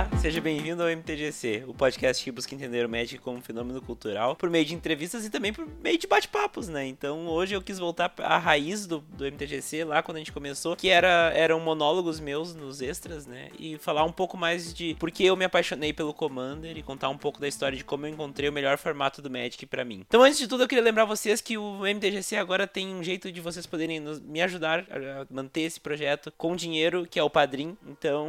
Olá, seja bem-vindo ao MTGC, o podcast que busca entender o Magic como um fenômeno cultural por meio de entrevistas e também por meio de bate-papos, né? Então hoje eu quis voltar à raiz do, do MTGC, lá quando a gente começou, que era, eram monólogos meus nos extras, né? E falar um pouco mais de por que eu me apaixonei pelo Commander e contar um pouco da história de como eu encontrei o melhor formato do Magic para mim. Então antes de tudo eu queria lembrar vocês que o MTGC agora tem um jeito de vocês poderem nos, me ajudar a manter esse projeto com dinheiro, que é o Padrim. Então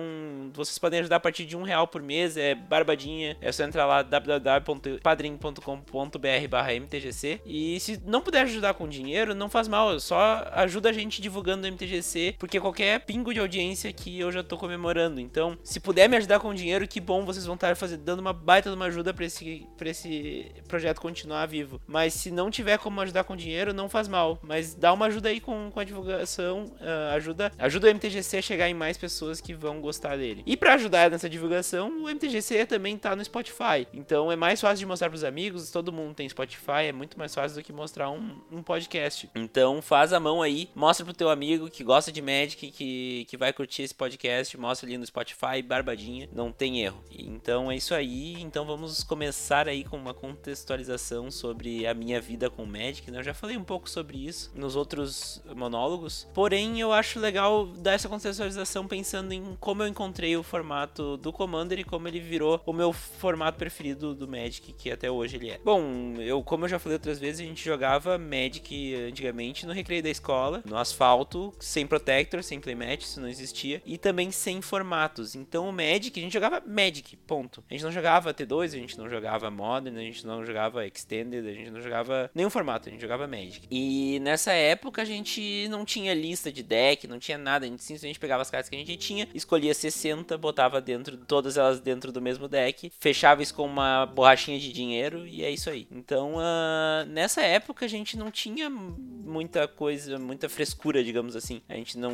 vocês podem ajudar a partir de um real por mês, é barbadinha. É só entrar lá www.padrim.com.br/mtgc. E se não puder ajudar com dinheiro, não faz mal, só ajuda a gente divulgando o MTGC, porque qualquer pingo de audiência que eu já tô comemorando. Então, se puder me ajudar com dinheiro, que bom, vocês vão estar fazendo, dando uma baita de uma ajuda para esse, pra esse projeto continuar vivo. Mas se não tiver como ajudar com dinheiro, não faz mal. Mas dá uma ajuda aí com, com a divulgação, uh, ajuda, ajuda o MTGC a chegar em mais pessoas que vão gostar dele. E para ajudar nessa divulgação, o MTGC também tá no Spotify. Então é mais fácil de mostrar pros amigos, todo mundo tem Spotify, é muito mais fácil do que mostrar um, um podcast. Então faz a mão aí, mostra pro teu amigo que gosta de Magic, que, que vai curtir esse podcast, mostra ali no Spotify, barbadinha, não tem erro. Então é isso aí, então vamos começar aí com uma contextualização sobre a minha vida com Magic, né? Eu já falei um pouco sobre isso nos outros monólogos, porém eu acho legal dar essa contextualização pensando em como eu encontrei o formato do Commander e como ele virou o meu formato preferido do Magic, que até hoje ele é. Bom, eu, como eu já falei outras vezes, a gente jogava Magic antigamente no recreio da escola, no asfalto, sem Protector, sem Playmatch, isso não existia, e também sem formatos. Então o Magic, a gente jogava Magic, ponto. A gente não jogava T2, a gente não jogava Modern, a gente não jogava Extended, a gente não jogava nenhum formato, a gente jogava Magic. E nessa época a gente não tinha lista de deck, não tinha nada, a gente simplesmente pegava as cartas que a gente tinha, escolhia 60, botava dentro, todas elas dentro do mesmo deck, fechava isso com uma borrachinha de dinheiro e é isso aí. Então, uh, nessa época a gente não tinha muita coisa, muita frescura, digamos assim. A gente não,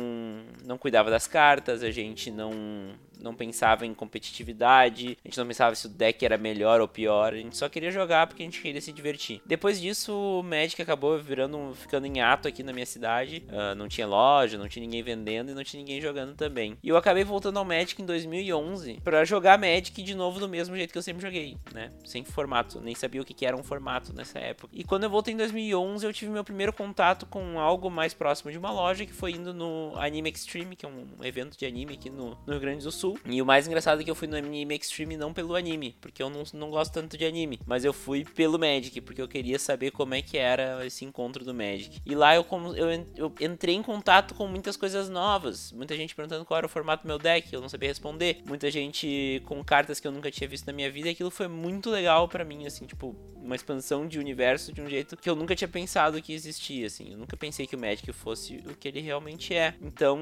não cuidava das cartas, a gente não não pensava em competitividade, a gente não pensava se o deck era melhor ou pior, a gente só queria jogar porque a gente queria se divertir. Depois disso, o Magic acabou virando, ficando em ato aqui na minha cidade, uh, não tinha loja, não tinha ninguém vendendo e não tinha ninguém jogando também. E eu acabei voltando ao Magic em 2011 para jogar Magic de novo do mesmo jeito que eu sempre joguei, né? Sem formato, nem sabia o que era um formato nessa época. E quando eu voltei em 2011, eu tive meu primeiro contato com algo mais próximo de uma loja, que foi indo no Anime Extreme, que é um evento de anime aqui no, no Rio Grande do Sul. Sul. E o mais engraçado é que eu fui no Anime Extreme não pelo anime, porque eu não, não gosto tanto de anime, mas eu fui pelo Magic, porque eu queria saber como é que era esse encontro do Magic. E lá eu, eu, eu entrei em contato com muitas coisas novas. Muita gente perguntando qual era o formato do meu deck, eu não sabia responder. Muita gente com cartas que eu nunca tinha visto na minha vida, e aquilo foi muito legal para mim, assim, tipo, uma expansão de universo de um jeito que eu nunca tinha pensado que existia, assim. Eu nunca pensei que o Magic fosse o que ele realmente é. Então,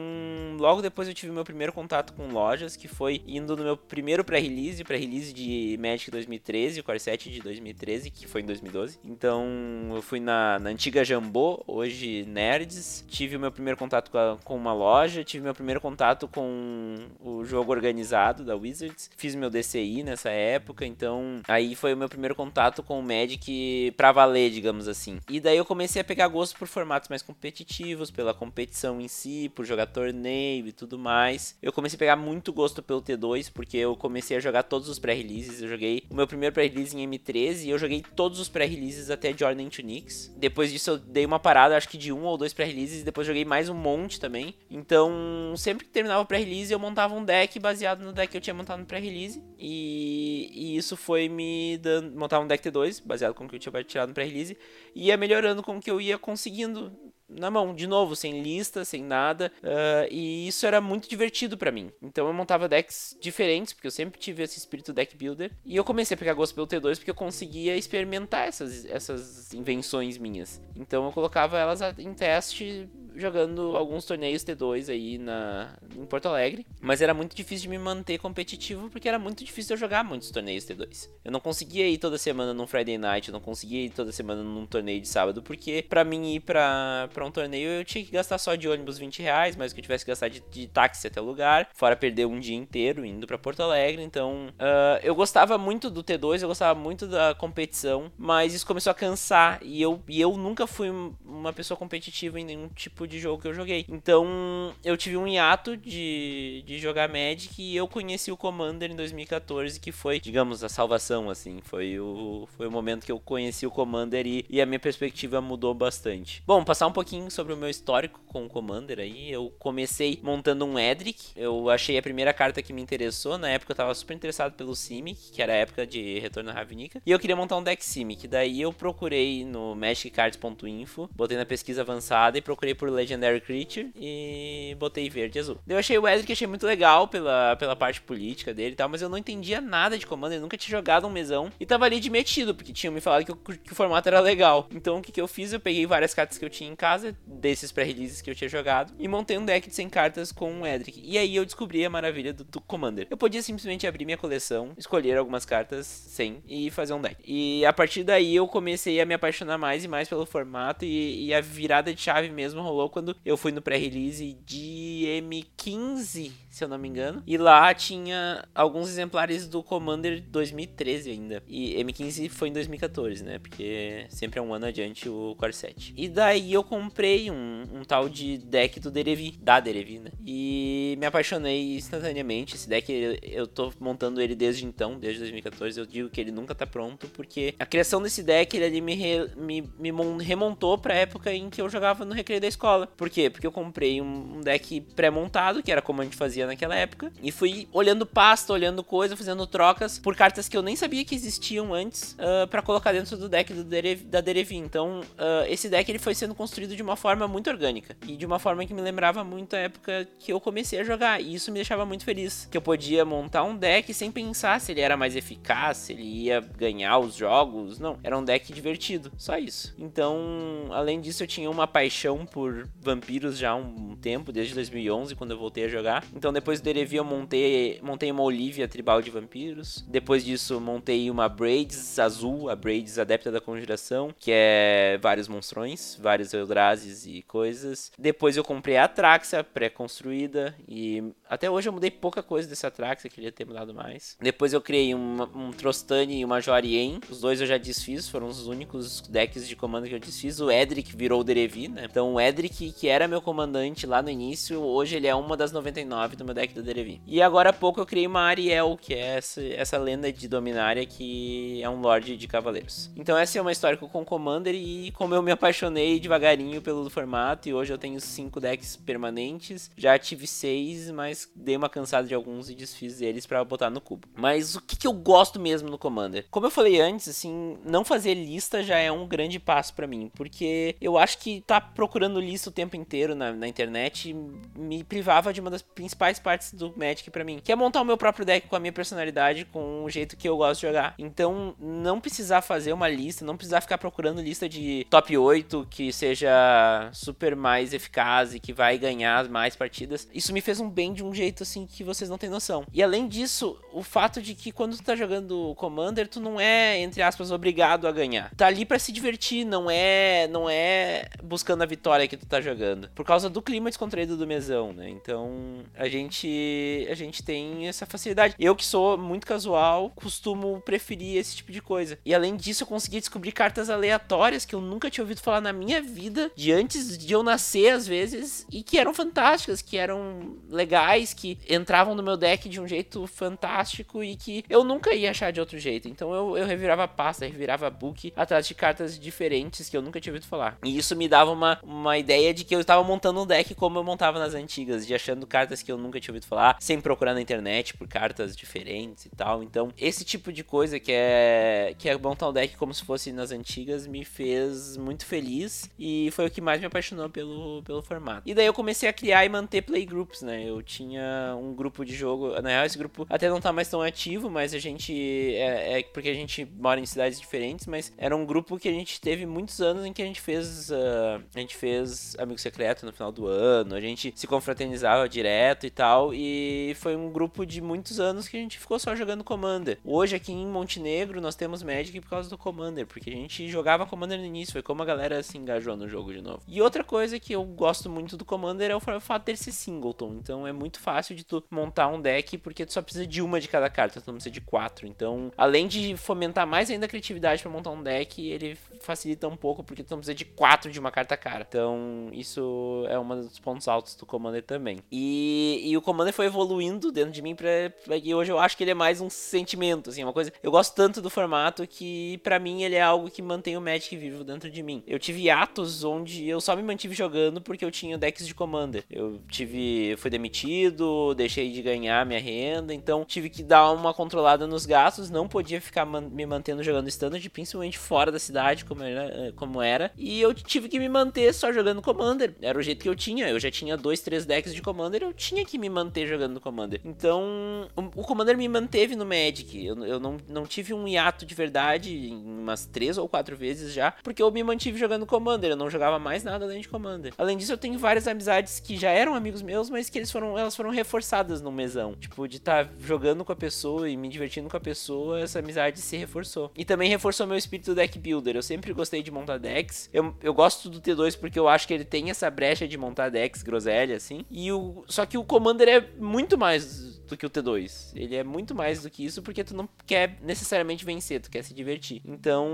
logo depois eu tive meu primeiro contato com lojas, que foi indo no meu primeiro pré-release, pré-release de Magic 2013, o Core 7 de 2013, que foi em 2012. Então, eu fui na, na antiga Jambô, hoje Nerds. Tive o meu primeiro contato com, a, com uma loja, tive meu primeiro contato com o jogo organizado da Wizards. Fiz meu DCI nessa época, então aí foi o meu primeiro contato com o Magic pra valer, digamos assim. E daí eu comecei a pegar gosto por formatos mais competitivos, pela competição em si, por jogar torneio e tudo mais. Eu comecei a pegar muito gosto pelo T2, porque eu comecei a jogar todos os pré-releases. Eu joguei o meu primeiro pré-release em M13 e eu joguei todos os pré-releases até Jordan Tunics. Depois disso eu dei uma parada, acho que de um ou dois pré-releases, depois joguei mais um monte também. Então, sempre que terminava o pré-release, eu montava um deck baseado no deck que eu tinha montado no pré-release. E, e, isso foi me dando. Montar um deck T2, baseado com o que eu tinha tirado no pré-release. E ia melhorando com o que eu ia conseguindo na mão, de novo, sem lista, sem nada. Uh, e isso era muito divertido para mim. Então eu montava decks diferentes, porque eu sempre tive esse espírito deck builder. E eu comecei a pegar gosto pelo T2 porque eu conseguia experimentar essas, essas invenções minhas. Então eu colocava elas em teste jogando alguns torneios T2 aí na, em Porto Alegre. Mas era muito difícil de me manter competitivo porque era muito difícil eu jogar muitos torneios T2. Eu não conseguia ir toda semana num Friday Night, eu não conseguia ir toda semana num torneio de sábado, porque para mim ir pra, pra um torneio eu tinha que gastar só de ônibus 20 reais, mas que eu tivesse que gastar de, de táxi até o lugar, fora perder um dia inteiro indo para Porto Alegre. Então uh, eu gostava muito do T2, eu gostava muito da competição, mas isso começou a cansar e eu, e eu nunca fui uma pessoa competitiva em nenhum tipo tipo de jogo que eu joguei. Então, eu tive um hiato de, de jogar Magic e eu conheci o Commander em 2014, que foi, digamos, a salvação, assim. Foi o, foi o momento que eu conheci o Commander e, e a minha perspectiva mudou bastante. Bom, passar um pouquinho sobre o meu histórico com o Commander aí. Eu comecei montando um Edric. Eu achei a primeira carta que me interessou. Na época eu tava super interessado pelo Simic, que era a época de Retorno à Ravnica. E eu queria montar um deck Simic. Daí eu procurei no magiccards.info, botei na pesquisa avançada e procurei por Legendary Creature e botei verde e azul. Eu achei o Edric, achei muito legal pela, pela parte política dele e tal, mas eu não entendia nada de Commander, eu nunca tinha jogado um mesão e tava ali de metido, porque tinham me falado que o, que o formato era legal. Então o que, que eu fiz? Eu peguei várias cartas que eu tinha em casa, desses pré-releases que eu tinha jogado, e montei um deck de 100 cartas com o Edric. E aí eu descobri a maravilha do, do Commander. Eu podia simplesmente abrir minha coleção, escolher algumas cartas 100 e fazer um deck. E a partir daí eu comecei a me apaixonar mais e mais pelo formato, e, e a virada de chave mesmo rolou quando eu fui no pré-release de M15 se eu não me engano. E lá tinha alguns exemplares do Commander 2013 ainda. E M15 foi em 2014, né? Porque sempre é um ano adiante o Core 7. E daí eu comprei um, um tal de deck do Derevi, da Derevi, né? E me apaixonei instantaneamente. Esse deck eu tô montando ele desde então, desde 2014. Eu digo que ele nunca tá pronto, porque a criação desse deck ele ali me, re, me, me remontou pra época em que eu jogava no recreio da escola. Por quê? Porque eu comprei um, deck pré-montado, que era como a gente fazia naquela época. E fui olhando pasta, olhando coisa, fazendo trocas por cartas que eu nem sabia que existiam antes uh, ah, para colocar dentro do deck do da Derevi. Então, uh, esse deck ele foi sendo construído de uma forma muito orgânica e de uma forma que me lembrava muito a época que eu comecei a jogar. E isso me deixava muito feliz. Que eu podia montar um deck sem pensar se ele era mais eficaz, se ele ia ganhar os jogos. Não, era um deck divertido. Só isso. Então, além disso, eu tinha uma paixão por vampiros já há um tempo, desde 2011, quando eu voltei a jogar. Então, depois do Erevi, eu montei, montei uma Olivia tribal de vampiros. Depois disso, montei uma Braids azul, a Braids adepta da conjuração, que é vários monstrões, vários Eldrazes e coisas. Depois eu comprei a Atraxa pré-construída e até hoje eu mudei pouca coisa dessa Atraxa, queria ter mudado mais. Depois eu criei uma, um Trostani e uma Joarien. Os dois eu já desfiz, foram os únicos decks de comando que eu desfiz. O Edric virou o Derevi, né? Então o Edric, que era meu comandante lá no início, hoje ele é uma das 99 do meu deck do Derevi. E agora há pouco eu criei uma Ariel, que é essa, essa lenda de Dominária que é um Lorde de Cavaleiros. Então essa é uma história com Commander e como eu me apaixonei devagarinho pelo formato e hoje eu tenho cinco decks permanentes. Já tive seis, mas dei uma cansada de alguns e desfiz eles para botar no cubo. Mas o que, que eu gosto mesmo no Commander? Como eu falei antes, assim, não fazer lista já é um grande passo para mim, porque eu acho que tá procurando lista o tempo inteiro na, na internet me privava de uma das principais partes do Magic para mim, que é montar o meu próprio deck com a minha personalidade, com o jeito que eu gosto de jogar. Então, não precisar fazer uma lista, não precisar ficar procurando lista de top 8 que seja super mais eficaz e que vai ganhar mais partidas. Isso me fez um bem de um jeito assim que vocês não têm noção. E além disso, o fato de que quando tu tá jogando Commander, tu não é, entre aspas, obrigado a ganhar. Tá ali para se divertir, não é, não é buscando a vitória que tu tá jogando. Por causa do clima descontraído do mesão, né? Então, a gente a gente tem essa facilidade. Eu que sou muito casual, costumo preferir esse tipo de coisa. E além disso, eu consegui descobrir cartas aleatórias que eu nunca tinha ouvido falar na minha vida, de antes de eu nascer às vezes, e que eram fantásticas, que eram legais, que entravam no meu deck de um jeito fantástico e que eu nunca ia achar de outro jeito. Então eu, eu revirava pasta, revirava book atrás de cartas diferentes que eu nunca tinha ouvido falar. E isso me dava uma, uma ideia de que eu estava montando um deck como eu montava nas antigas, de achando cartas que eu nunca tinha ouvido falar, sem procurar na internet por cartas diferentes e tal. Então, esse tipo de coisa que é que é montar um deck como se fosse nas antigas me fez muito feliz e foi o que mais me apaixonou pelo, pelo formato. E daí eu comecei a criar e manter playgroups, né? Eu tinha um grupo de jogo, na real esse grupo até não tá mais tão ativo, mas a gente é, é porque a gente mora em cidades diferentes, mas era um grupo que a gente teve muitos anos em que a gente fez uh, a gente fez amigo secreto no final do ano, a gente se confraternizava direto e tal e foi um grupo de muitos anos que a gente ficou só jogando Commander. Hoje aqui em Montenegro nós temos Magic por causa do Commander, porque a gente jogava Commander no início, foi como a galera se engajou no jogo de novo. E outra coisa que eu gosto muito do Commander é o fato dele ser singleton, então é muito fácil de tu montar um deck porque tu só precisa de uma de cada carta, tu não precisa de quatro. Então, além de fomentar mais ainda a criatividade para montar um deck, ele facilita um pouco porque tu não precisa de quatro de uma carta cara. Então, Isso é um dos pontos altos do Commander também. E, e o Commander foi evoluindo dentro de mim pra, pra, e hoje eu acho que ele é mais um sentimento, assim, uma coisa. Eu gosto tanto do formato que para mim ele é algo que mantém o Magic vivo dentro de mim. Eu tive atos onde eu só me mantive jogando porque eu tinha decks de Commander. Eu tive fui demitido, deixei de ganhar minha renda, então tive que dar uma controlada nos gastos, não podia ficar man me mantendo jogando standard, principalmente fora da cidade como era, como era, e eu tive que me manter só jogando Commander. Era o jeito que eu tinha. Eu já tinha dois, três decks de Commander, eu tinha que me manter jogando Commander. Então, o, o Commander me manteve no Magic. Eu, eu não, não tive um hiato de verdade umas três ou quatro vezes já, porque eu me mantive jogando Commander. Eu não jogava mais nada além de Commander. Além disso, eu tenho várias amizades que já eram amigos meus, mas que eles foram, elas foram reforçadas no mesão. Tipo, de estar tá jogando com a pessoa e me divertindo com a pessoa, essa amizade se reforçou. E também reforçou meu espírito deck builder. Eu sempre gostei de montar decks. Eu, eu gosto do T2 porque eu acho que ele tem essa brecha de montar decks, groselha, assim. E o, só que o Commander é muito mais do que o T2. Ele é muito mais do que isso porque tu não quer necessariamente vencer, tu quer se divertir. Então,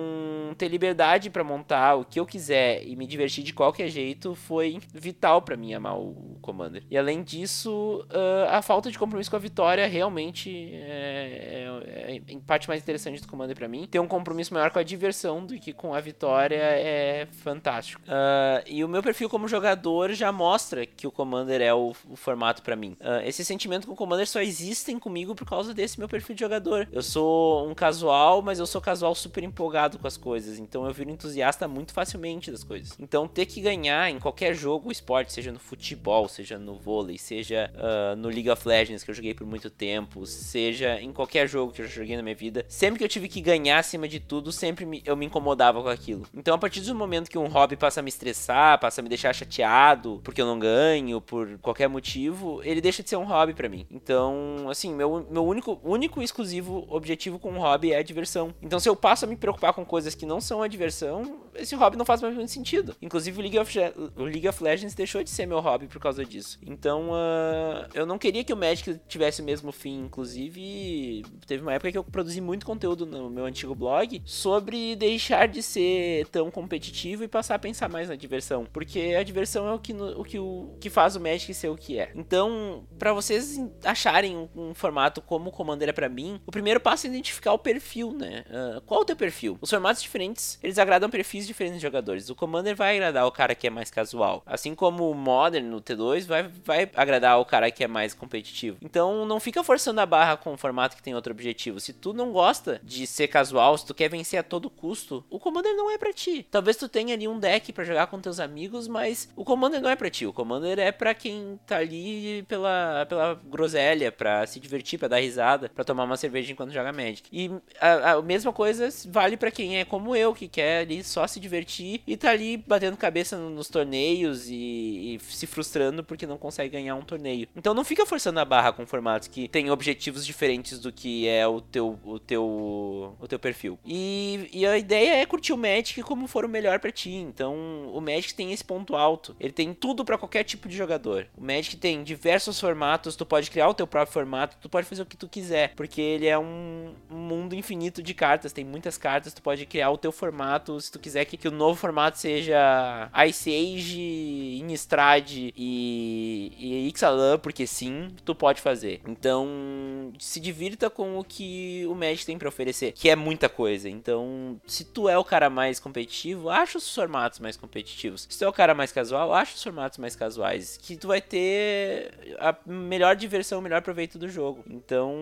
ter liberdade para montar o que eu quiser e me divertir de qualquer jeito foi vital para mim amar o Commander. E além disso, uh, a falta de compromisso com a vitória realmente é, é, é parte mais interessante do Commander para mim. Ter um compromisso maior com a diversão do que com a vitória é fantástico. Uh, e o meu perfil como jogador já mostra que o Commander é o, o formato para mim. Uh, esse sentimento com o Commander só existem comigo por causa desse meu perfil de jogador. Eu sou um casual, mas eu sou casual super empolgado com as coisas. Então eu viro entusiasta muito facilmente das coisas. Então ter que ganhar em qualquer jogo, esporte, seja no futebol, seja no vôlei, seja uh, no League of Legends, que eu joguei por muito tempo, seja em qualquer jogo que eu joguei na minha vida, sempre que eu tive que ganhar acima de tudo, sempre me, eu me incomodava com aquilo. Então a partir do momento que um hobby passa a me estressar, passa a me deixar chateado porque eu não ganho, por qualquer motivo, ele deixa de ser um hobby para mim. Então assim, meu, meu único, único exclusivo objetivo com o hobby é a diversão. Então, se eu passo a me preocupar com coisas que não são a diversão, esse hobby não faz mais muito sentido. Inclusive, o League of, o League of Legends deixou de ser meu hobby por causa disso. Então, uh, eu não queria que o Magic tivesse o mesmo fim. Inclusive, teve uma época que eu produzi muito conteúdo no meu antigo blog sobre deixar de ser tão competitivo e passar a pensar mais na diversão. Porque a diversão é o que, o, que, o que faz o Magic ser o que é. Então, para vocês acharem um, um, formato como o Commander é para mim, o primeiro passo é identificar o perfil, né? Uh, qual o teu perfil? Os formatos diferentes, eles agradam perfis diferentes de jogadores. O Commander vai agradar o cara que é mais casual, assim como o Modern no T2 vai, vai agradar o cara que é mais competitivo. Então não fica forçando a barra com um formato que tem outro objetivo. Se tu não gosta de ser casual, se tu quer vencer a todo custo, o Commander não é para ti. Talvez tu tenha ali um deck para jogar com teus amigos, mas o Commander não é para ti. O Commander é para quem tá ali pela, pela groselha, para se divertir, para dar risada, para tomar uma cerveja enquanto joga Magic. E a, a mesma coisa vale para quem é como eu, que quer ali só se divertir e tá ali batendo cabeça nos torneios e, e se frustrando porque não consegue ganhar um torneio. Então não fica forçando a barra com formatos que têm objetivos diferentes do que é o teu o teu o teu perfil. E, e a ideia é curtir o Magic como for o melhor para ti. Então o Magic tem esse ponto alto. Ele tem tudo para qualquer tipo de jogador. O Magic tem diversos formatos, tu pode criar o teu próprio formato, tu pode fazer o que tu quiser, porque ele é um mundo infinito de cartas, tem muitas cartas, tu pode criar o teu formato, se tu quiser que, que o novo formato seja Ice Age, Innistrad e, e Ixalan, porque sim, tu pode fazer. Então, se divirta com o que o Magic tem para oferecer, que é muita coisa. Então, se tu é o cara mais competitivo, acha os formatos mais competitivos. Se tu é o cara mais casual, acha os formatos mais casuais, que tu vai ter a melhor diversão, o melhor proveito do jogo. Então,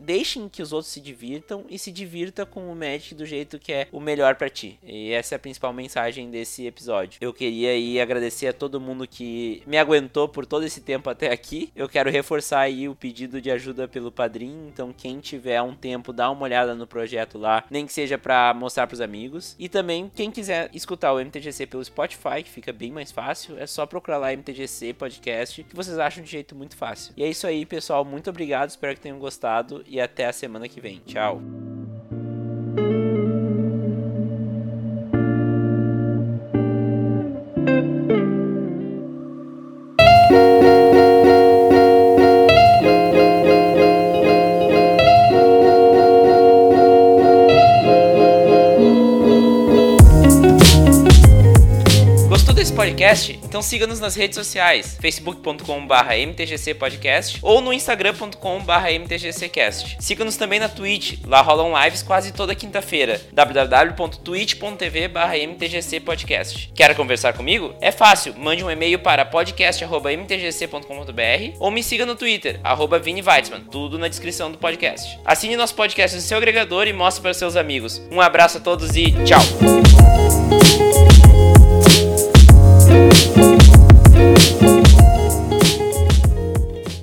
deixem que os outros se divirtam e se divirta com o Magic do jeito que é o melhor para ti. E essa é a principal mensagem desse episódio. Eu queria aí agradecer a todo mundo que me aguentou por todo esse tempo até aqui. Eu quero reforçar aí o pedido de ajuda pelo padrinho, então quem tiver um tempo, dá uma olhada no projeto lá, nem que seja para mostrar pros amigos. E também quem quiser escutar o MTGC pelo Spotify, que fica bem mais fácil, é só procurar lá MTGC Podcast, que vocês acham de jeito muito fácil. E é isso aí, pessoal muito obrigado, espero que tenham gostado e até a semana que vem. Tchau. Então siga-nos nas redes sociais, facebook.com.br mtgcpodcast ou no instagram.com.br mtgccast. Siga-nos também na Twitch, lá rolam lives quase toda quinta-feira, www.twitch.tv mtgcpodcast. Quer conversar comigo? É fácil, mande um e-mail para podcast.mtgc.com.br ou me siga no Twitter, arroba Vini Weitzman, tudo na descrição do podcast. Assine nosso podcast no seu agregador e mostre para seus amigos. Um abraço a todos e tchau!